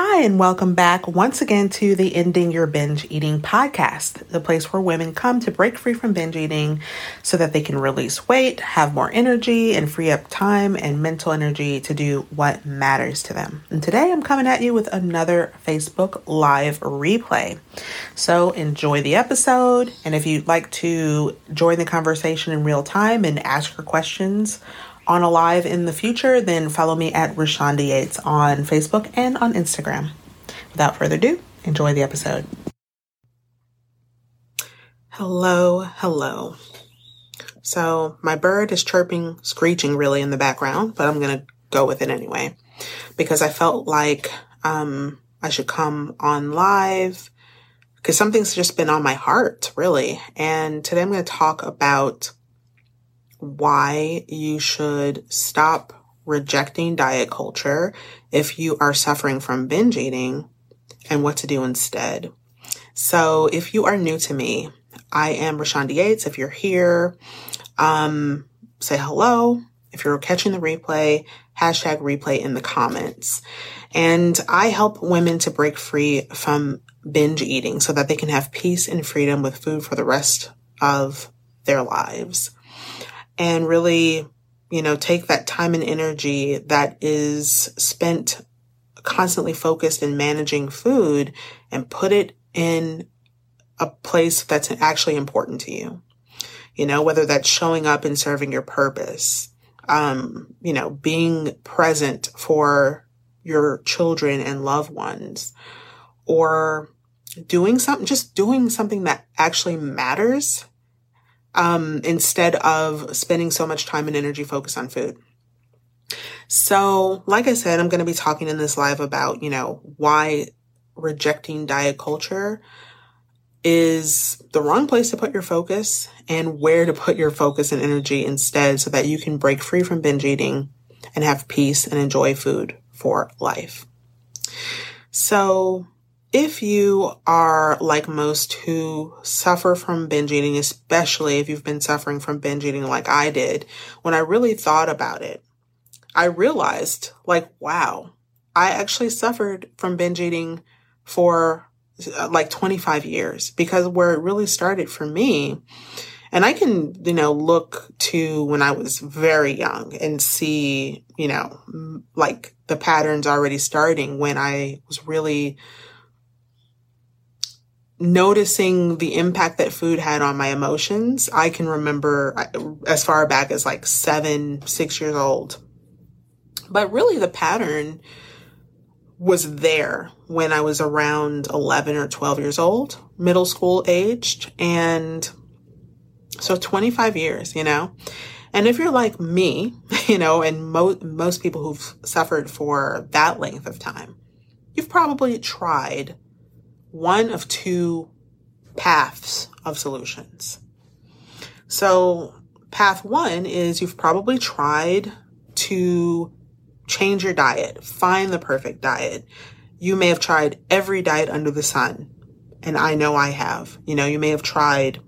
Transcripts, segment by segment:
Hi, and welcome back once again to the Ending Your Binge Eating podcast, the place where women come to break free from binge eating so that they can release weight, have more energy, and free up time and mental energy to do what matters to them. And today I'm coming at you with another Facebook Live replay. So enjoy the episode, and if you'd like to join the conversation in real time and ask your questions, on a live in the future, then follow me at Rashonda Yates on Facebook and on Instagram. Without further ado, enjoy the episode. Hello, hello. So my bird is chirping, screeching really in the background, but I'm going to go with it anyway because I felt like um, I should come on live because something's just been on my heart really. And today I'm going to talk about why you should stop rejecting diet culture if you are suffering from binge eating and what to do instead. So if you are new to me, I am Rashonda Yates. If you're here, um, say hello. If you're catching the replay, hashtag replay in the comments. And I help women to break free from binge eating so that they can have peace and freedom with food for the rest of their lives and really, you know, take that time and energy that is spent constantly focused in managing food and put it in a place that's actually important to you. You know, whether that's showing up and serving your purpose, um, you know, being present for your children and loved ones, or doing something, just doing something that actually matters um, instead of spending so much time and energy focused on food. So, like I said, I'm going to be talking in this live about, you know, why rejecting diet culture is the wrong place to put your focus and where to put your focus and energy instead so that you can break free from binge eating and have peace and enjoy food for life. So, if you are like most who suffer from binge eating, especially if you've been suffering from binge eating like I did, when I really thought about it, I realized like, wow, I actually suffered from binge eating for uh, like 25 years because where it really started for me, and I can, you know, look to when I was very young and see, you know, like the patterns already starting when I was really noticing the impact that food had on my emotions. I can remember as far back as like seven, six years old. But really, the pattern was there when I was around 11 or 12 years old, middle school aged. And so 25 years, you know. And if you're like me, you know, and mo- most people who've suffered for that length of time, you've probably tried one of two paths of solutions. So, path one is you've probably tried to change your diet, find the perfect diet. You may have tried every diet under the sun, and I know I have. You know, you may have tried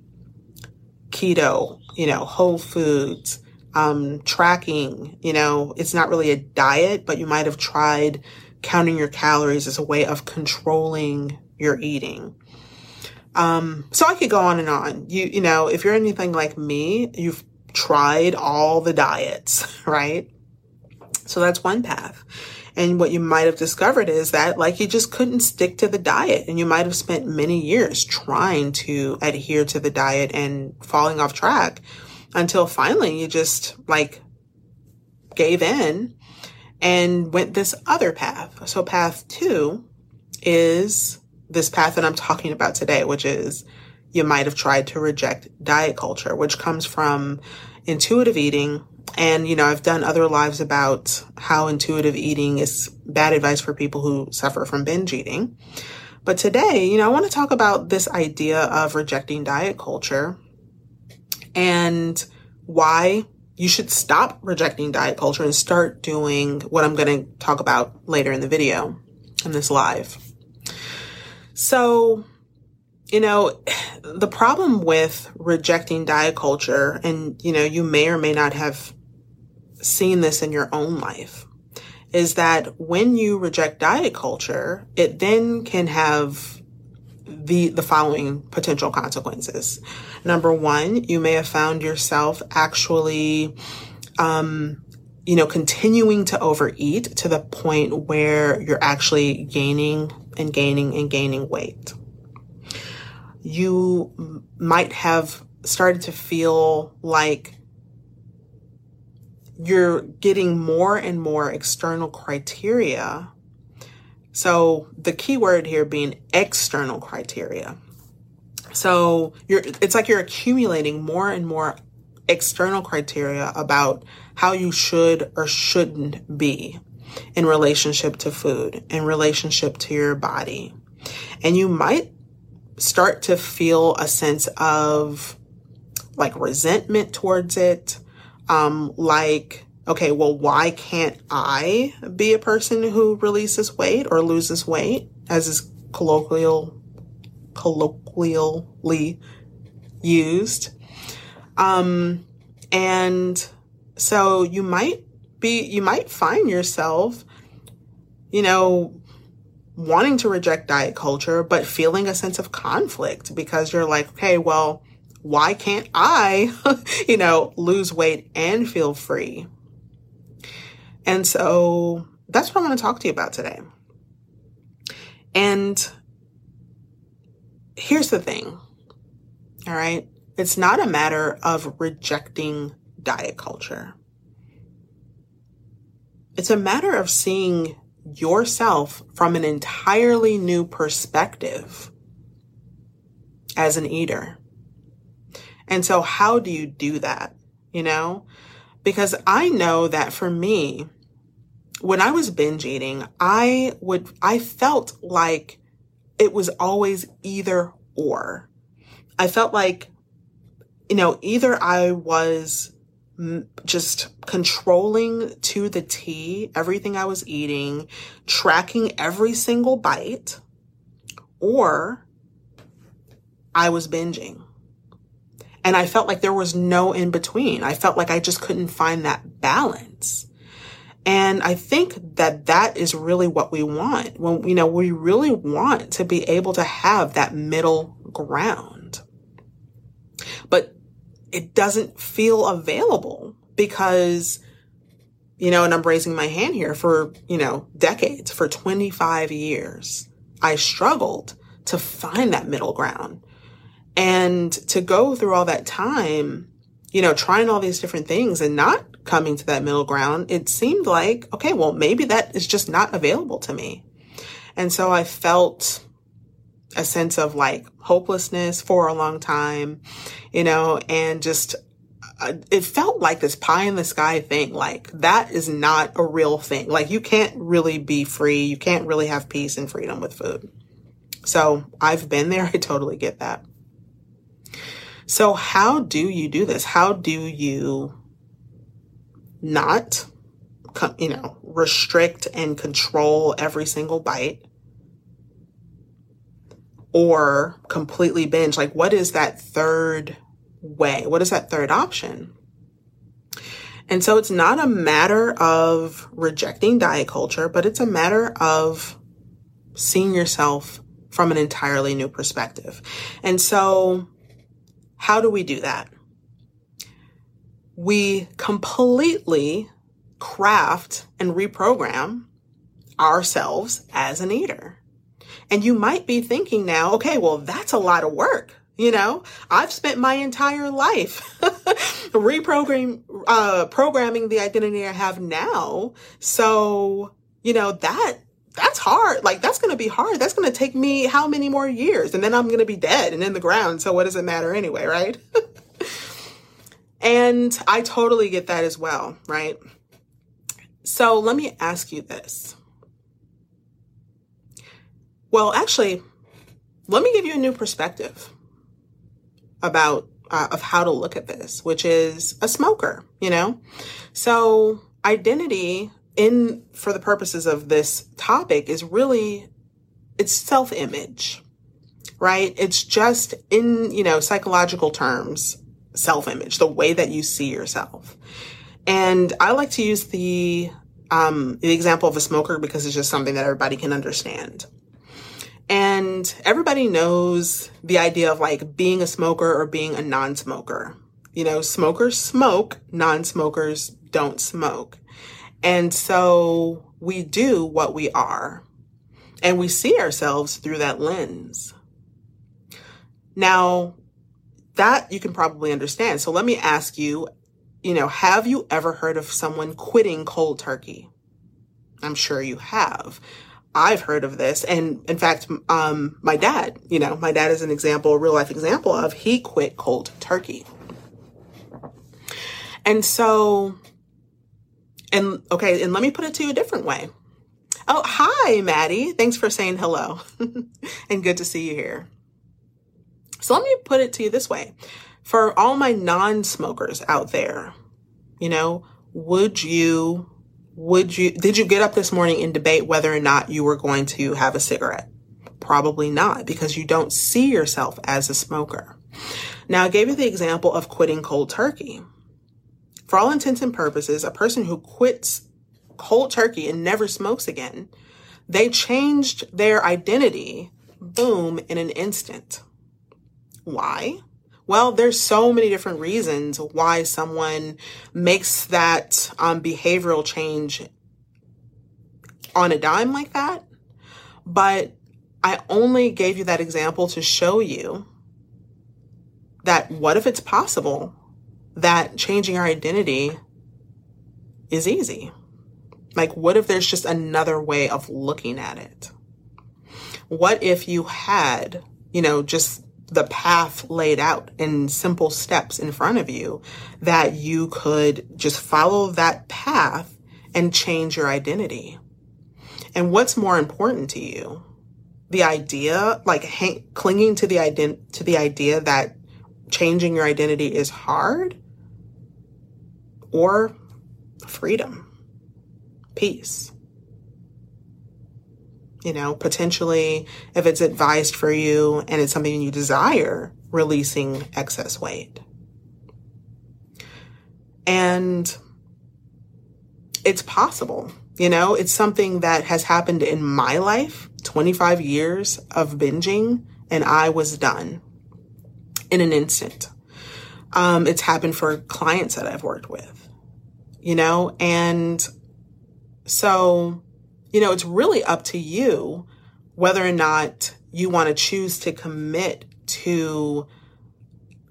keto, you know, whole foods, um, tracking, you know, it's not really a diet, but you might have tried counting your calories as a way of controlling you're eating. Um, so I could go on and on. You, you know, if you're anything like me, you've tried all the diets, right? So that's one path. And what you might have discovered is that like you just couldn't stick to the diet and you might have spent many years trying to adhere to the diet and falling off track until finally you just like gave in and went this other path. So path two is this path that I'm talking about today, which is you might have tried to reject diet culture, which comes from intuitive eating. And, you know, I've done other lives about how intuitive eating is bad advice for people who suffer from binge eating. But today, you know, I want to talk about this idea of rejecting diet culture and why you should stop rejecting diet culture and start doing what I'm going to talk about later in the video in this live. So, you know, the problem with rejecting diet culture, and, you know, you may or may not have seen this in your own life, is that when you reject diet culture, it then can have the the following potential consequences. Number one, you may have found yourself actually um, you know, continuing to overeat to the point where you're actually gaining and gaining and gaining weight. You might have started to feel like you're getting more and more external criteria. So the key word here being external criteria. So you're, it's like you're accumulating more and more external criteria about how you should or shouldn't be in relationship to food, in relationship to your body. And you might start to feel a sense of like resentment towards it. Um, like, okay, well, why can't I be a person who releases weight or loses weight as is colloquial, colloquially used? Um, and so you might be, you might find yourself, you know, wanting to reject diet culture, but feeling a sense of conflict because you're like, okay, well, why can't I, you know, lose weight and feel free? And so that's what I want to talk to you about today. And here's the thing. All right. It's not a matter of rejecting diet culture. It's a matter of seeing yourself from an entirely new perspective as an eater. And so how do you do that? You know, because I know that for me, when I was binge eating, I would, I felt like it was always either or. I felt like you know, either I was just controlling to the T everything I was eating, tracking every single bite, or I was binging. And I felt like there was no in between. I felt like I just couldn't find that balance. And I think that that is really what we want. When, you know, we really want to be able to have that middle ground. It doesn't feel available because, you know, and I'm raising my hand here for, you know, decades, for 25 years, I struggled to find that middle ground. And to go through all that time, you know, trying all these different things and not coming to that middle ground, it seemed like, okay, well, maybe that is just not available to me. And so I felt a sense of like hopelessness for a long time, you know, and just uh, it felt like this pie in the sky thing. Like that is not a real thing. Like you can't really be free. You can't really have peace and freedom with food. So I've been there. I totally get that. So how do you do this? How do you not, you know, restrict and control every single bite? Or completely binge? Like, what is that third way? What is that third option? And so it's not a matter of rejecting diet culture, but it's a matter of seeing yourself from an entirely new perspective. And so how do we do that? We completely craft and reprogram ourselves as an eater. And you might be thinking now, okay, well, that's a lot of work. You know, I've spent my entire life reprogramming, uh, programming the identity I have now. So, you know, that, that's hard. Like, that's going to be hard. That's going to take me how many more years? And then I'm going to be dead and in the ground. So what does it matter anyway? Right. and I totally get that as well. Right. So let me ask you this. Well, actually, let me give you a new perspective about uh, of how to look at this, which is a smoker, you know? So, identity in for the purposes of this topic is really it's self-image. Right? It's just in, you know, psychological terms, self-image, the way that you see yourself. And I like to use the um, the example of a smoker because it's just something that everybody can understand. And everybody knows the idea of like being a smoker or being a non smoker. You know, smokers smoke, non smokers don't smoke. And so we do what we are and we see ourselves through that lens. Now, that you can probably understand. So let me ask you, you know, have you ever heard of someone quitting cold turkey? I'm sure you have. I've heard of this. And in fact, um, my dad, you know, my dad is an example, a real life example of he quit cold turkey. And so, and okay, and let me put it to you a different way. Oh, hi, Maddie. Thanks for saying hello and good to see you here. So let me put it to you this way. For all my non-smokers out there, you know, would you, would you, did you get up this morning and debate whether or not you were going to have a cigarette? Probably not because you don't see yourself as a smoker. Now I gave you the example of quitting cold turkey. For all intents and purposes, a person who quits cold turkey and never smokes again, they changed their identity, boom, in an instant. Why? Well, there's so many different reasons why someone makes that um, behavioral change on a dime like that. But I only gave you that example to show you that what if it's possible that changing our identity is easy? Like, what if there's just another way of looking at it? What if you had, you know, just the path laid out in simple steps in front of you that you could just follow that path and change your identity? And what's more important to you? The idea, like hang, clinging to the ident- to the idea that changing your identity is hard or freedom, peace. You know, potentially if it's advised for you and it's something you desire, releasing excess weight. And it's possible. You know, it's something that has happened in my life 25 years of binging, and I was done in an instant. Um, it's happened for clients that I've worked with, you know, and so, you know, it's really up to you whether or not you want to choose to commit to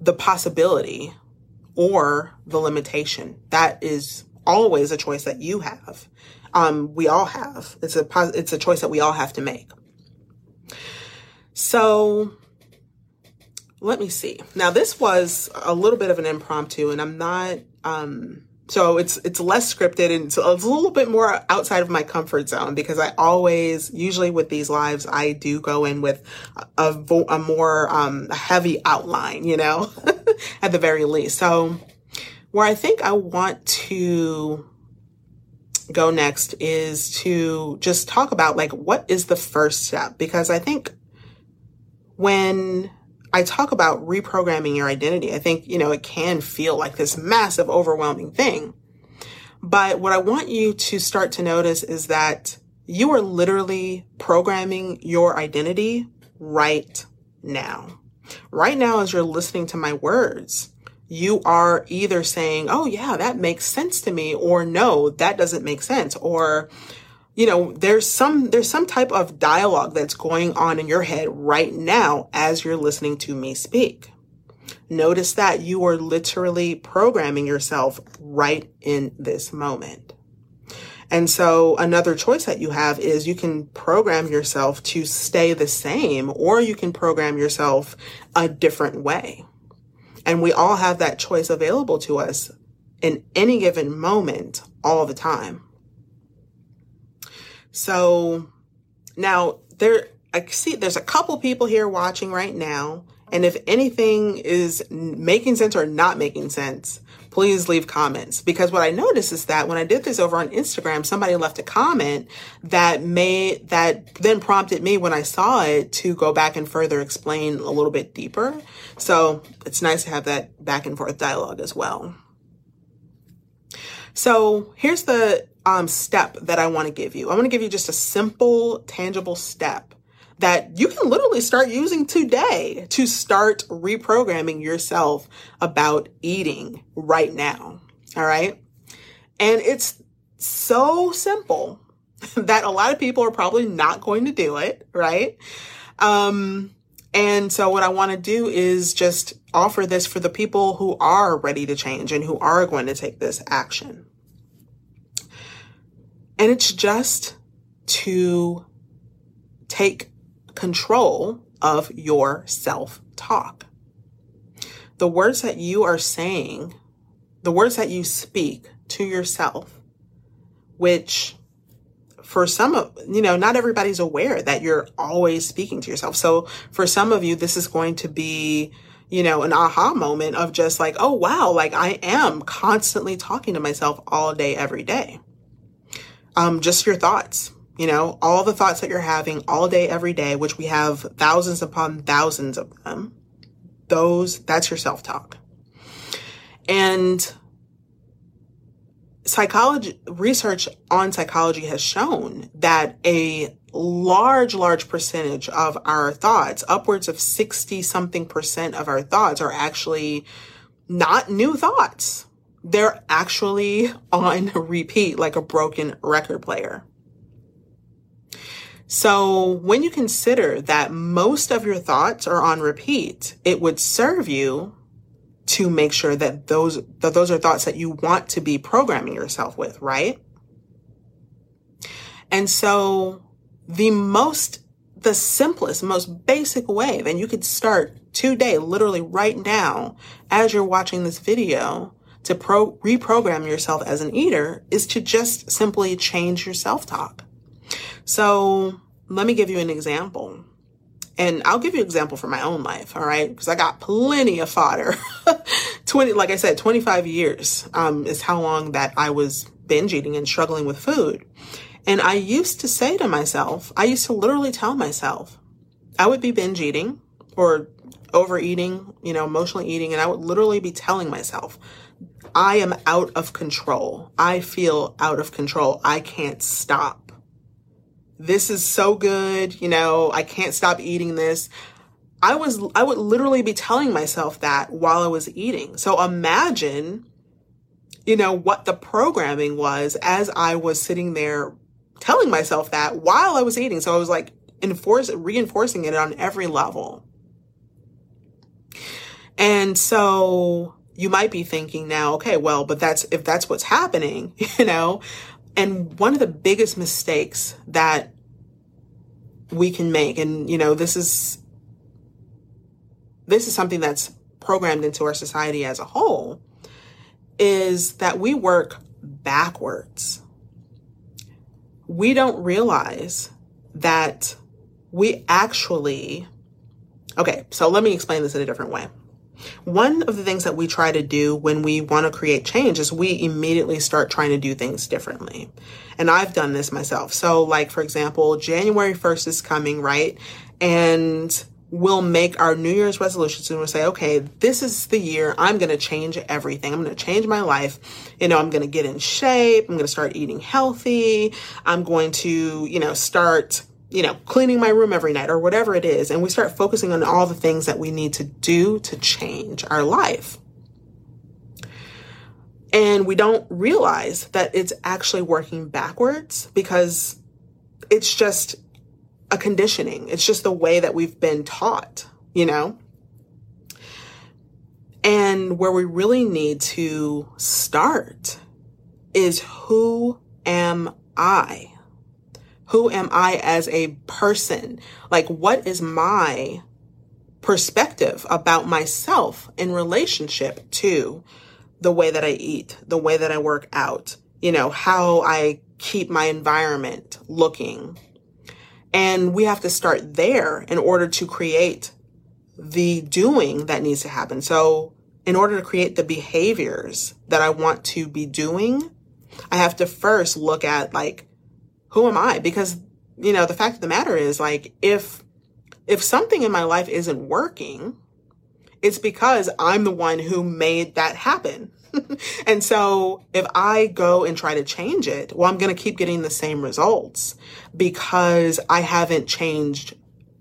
the possibility or the limitation. That is always a choice that you have. Um, we all have. It's a it's a choice that we all have to make. So let me see. Now this was a little bit of an impromptu and I'm not, um, so it's, it's less scripted and it's a little bit more outside of my comfort zone because I always, usually with these lives, I do go in with a, a more, um, heavy outline, you know, at the very least. So where I think I want to go next is to just talk about like, what is the first step? Because I think when I talk about reprogramming your identity. I think, you know, it can feel like this massive, overwhelming thing. But what I want you to start to notice is that you are literally programming your identity right now. Right now, as you're listening to my words, you are either saying, Oh, yeah, that makes sense to me, or no, that doesn't make sense, or you know, there's some, there's some type of dialogue that's going on in your head right now as you're listening to me speak. Notice that you are literally programming yourself right in this moment. And so another choice that you have is you can program yourself to stay the same or you can program yourself a different way. And we all have that choice available to us in any given moment all the time. So now there, I see there's a couple people here watching right now. And if anything is making sense or not making sense, please leave comments. Because what I noticed is that when I did this over on Instagram, somebody left a comment that made, that then prompted me when I saw it to go back and further explain a little bit deeper. So it's nice to have that back and forth dialogue as well. So here's the um, step that I want to give you. I want to give you just a simple, tangible step that you can literally start using today to start reprogramming yourself about eating right now. All right. And it's so simple that a lot of people are probably not going to do it. Right. Um, and so what I want to do is just offer this for the people who are ready to change and who are going to take this action. And it's just to take control of your self talk. The words that you are saying, the words that you speak to yourself, which for some of, you know, not everybody's aware that you're always speaking to yourself. So for some of you, this is going to be, you know, an aha moment of just like, oh, wow, like I am constantly talking to myself all day, every day. Um, just your thoughts, you know, all the thoughts that you're having all day, every day, which we have thousands upon thousands of them. Those, that's your self talk. And psychology research on psychology has shown that a large, large percentage of our thoughts, upwards of 60 something percent of our thoughts are actually not new thoughts. They're actually on repeat like a broken record player. So when you consider that most of your thoughts are on repeat, it would serve you to make sure that those that those are thoughts that you want to be programming yourself with, right? And so the most the simplest, most basic way that you could start today, literally right now, as you're watching this video, to pro- reprogram yourself as an eater is to just simply change your self-talk. So let me give you an example. And I'll give you an example from my own life, all right? Because I got plenty of fodder. 20, like I said, 25 years um, is how long that I was binge eating and struggling with food. And I used to say to myself, I used to literally tell myself, I would be binge eating or overeating, you know, emotionally eating, and I would literally be telling myself, I am out of control. I feel out of control. I can't stop this is so good, you know, I can't stop eating this. I was, I would literally be telling myself that while I was eating. So imagine, you know, what the programming was as I was sitting there telling myself that while I was eating. So I was like enforce, reinforcing it on every level. And so you might be thinking now, okay, well, but that's, if that's what's happening, you know, and one of the biggest mistakes that we can make, and you know, this is this is something that's programmed into our society as a whole, is that we work backwards. We don't realize that we actually, okay, so let me explain this in a different way. One of the things that we try to do when we want to create change is we immediately start trying to do things differently. And I've done this myself. So, like, for example, January 1st is coming, right? And we'll make our New Year's resolutions and we'll say, okay, this is the year I'm going to change everything. I'm going to change my life. You know, I'm going to get in shape. I'm going to start eating healthy. I'm going to, you know, start you know, cleaning my room every night or whatever it is. And we start focusing on all the things that we need to do to change our life. And we don't realize that it's actually working backwards because it's just a conditioning. It's just the way that we've been taught, you know? And where we really need to start is who am I? Who am I as a person? Like, what is my perspective about myself in relationship to the way that I eat, the way that I work out, you know, how I keep my environment looking. And we have to start there in order to create the doing that needs to happen. So in order to create the behaviors that I want to be doing, I have to first look at like, who am I? Because, you know, the fact of the matter is like, if, if something in my life isn't working, it's because I'm the one who made that happen. and so if I go and try to change it, well, I'm going to keep getting the same results because I haven't changed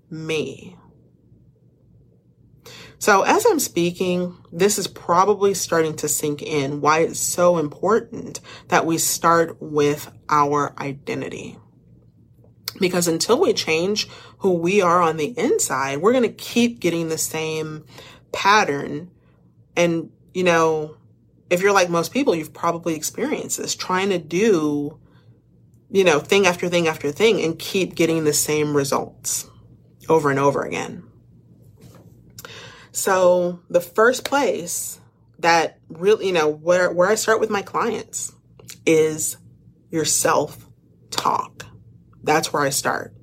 me. So as I'm speaking, this is probably starting to sink in why it's so important that we start with our identity. Because until we change who we are on the inside, we're going to keep getting the same pattern. And, you know, if you're like most people, you've probably experienced this trying to do, you know, thing after thing after thing and keep getting the same results over and over again. So the first place that really, you know, where, where I start with my clients is your self talk. That's where I start.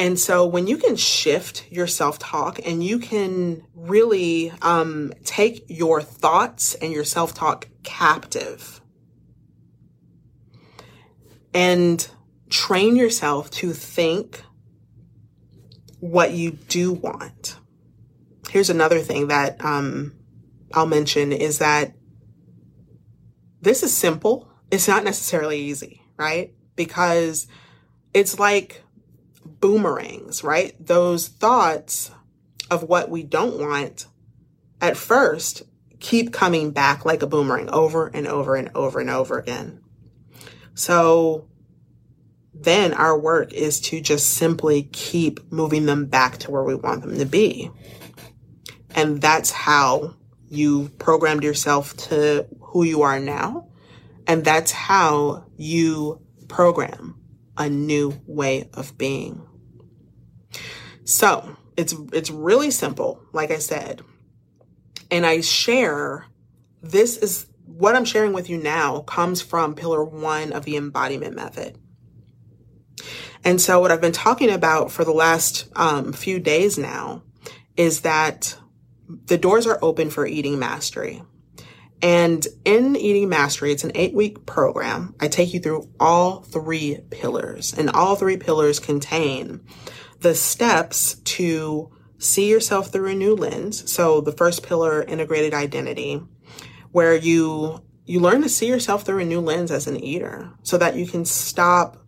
And so when you can shift your self talk and you can really um, take your thoughts and your self talk captive and train yourself to think what you do want. Here's another thing that um, I'll mention is that this is simple. It's not necessarily easy, right? Because it's like boomerangs, right? Those thoughts of what we don't want at first keep coming back like a boomerang over and over and over and over again. So then our work is to just simply keep moving them back to where we want them to be. And that's how you programmed yourself to who you are now. And that's how you program a new way of being. So it's, it's really simple, like I said. And I share, this is what I'm sharing with you now comes from pillar one of the embodiment method. And so what I've been talking about for the last um, few days now is that the doors are open for eating mastery. And in Eating Mastery, it's an eight week program. I take you through all three pillars, and all three pillars contain the steps to see yourself through a new lens. So the first pillar, integrated identity, where you you learn to see yourself through a new lens as an eater so that you can stop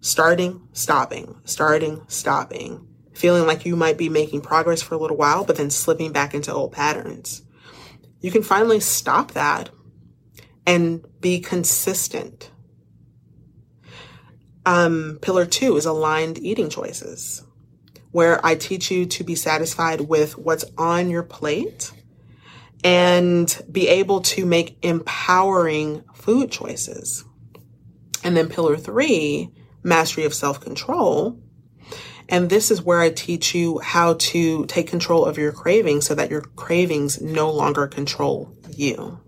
starting, stopping, starting, stopping, feeling like you might be making progress for a little while, but then slipping back into old patterns. You can finally stop that and be consistent um, pillar two is aligned eating choices, where I teach you to be satisfied with what's on your plate and be able to make empowering food choices. And then pillar three, mastery of self control. And this is where I teach you how to take control of your cravings so that your cravings no longer control you.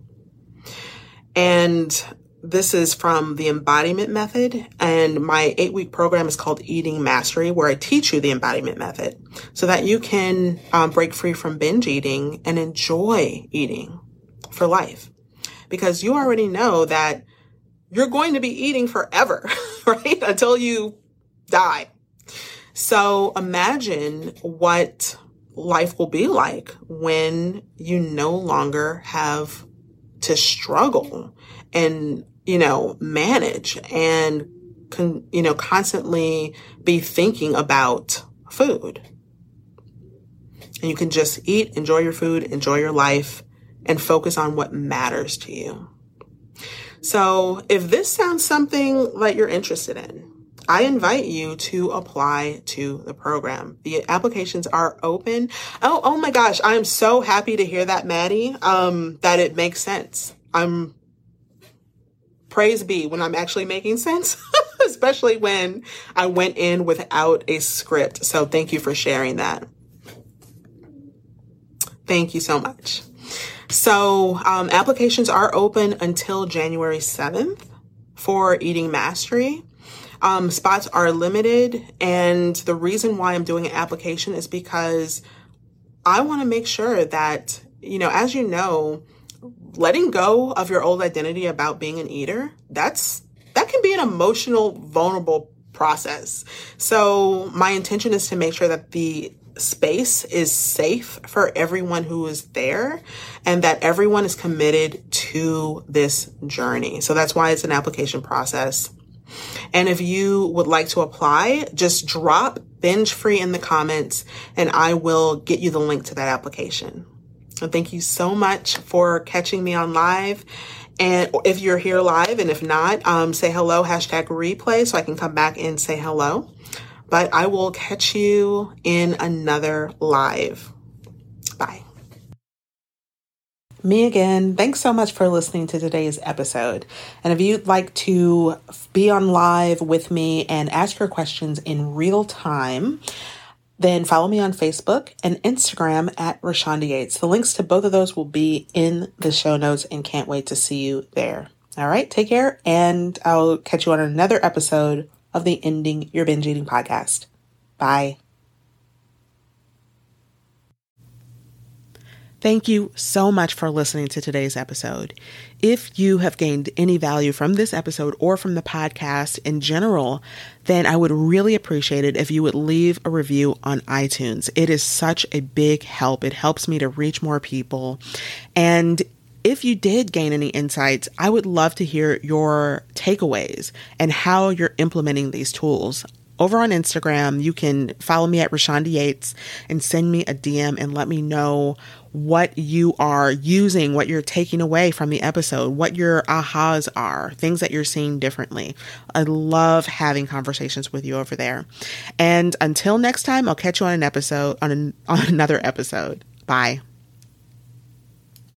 And this is from the embodiment method. And my eight week program is called eating mastery where i teach you the embodiment method so that you can um, break free from binge eating and enjoy eating for life. Because you already know that you're going to be eating forever right? Until you die so imagine what life will be like when you no longer have to struggle and, you know, manage and, con- you know, constantly be thinking about food. And you can just eat, enjoy your food, enjoy your life, and focus on what matters to you. So if this sounds something that you're interested in, I invite you to apply to the program. The applications are open. Oh, oh my gosh. I am so happy to hear that, Maddie, um, that it makes sense. I'm praise be when I'm actually making sense, especially when I went in without a script. So thank you for sharing that. Thank you so much. So um, applications are open until January 7th for Eating Mastery. Um, spots are limited, and the reason why I'm doing an application is because I want to make sure that, you know, as you know, letting go of your old identity about being an eater, that's that can be an emotional, vulnerable process. So my intention is to make sure that the space is safe for everyone who is there and that everyone is committed to this journey. So that's why it's an application process. And if you would like to apply, just drop binge free in the comments and I will get you the link to that application. And thank you so much for catching me on live. And if you're here live and if not, um, say hello, hashtag replay so I can come back and say hello. But I will catch you in another live. Bye. Me again. Thanks so much for listening to today's episode. And if you'd like to be on live with me and ask your questions in real time, then follow me on Facebook and Instagram at Rashonda Yates. The links to both of those will be in the show notes and can't wait to see you there. All right, take care, and I'll catch you on another episode of the Ending Your Binge Eating podcast. Bye. Thank you so much for listening to today's episode. If you have gained any value from this episode or from the podcast in general, then I would really appreciate it if you would leave a review on iTunes. It is such a big help. It helps me to reach more people. And if you did gain any insights, I would love to hear your takeaways and how you're implementing these tools over on Instagram, you can follow me at Rashonda Yates and send me a DM and let me know what you are using, what you're taking away from the episode, what your ahas are, things that you're seeing differently. I love having conversations with you over there. And until next time, I'll catch you on an episode on, an, on another episode. Bye.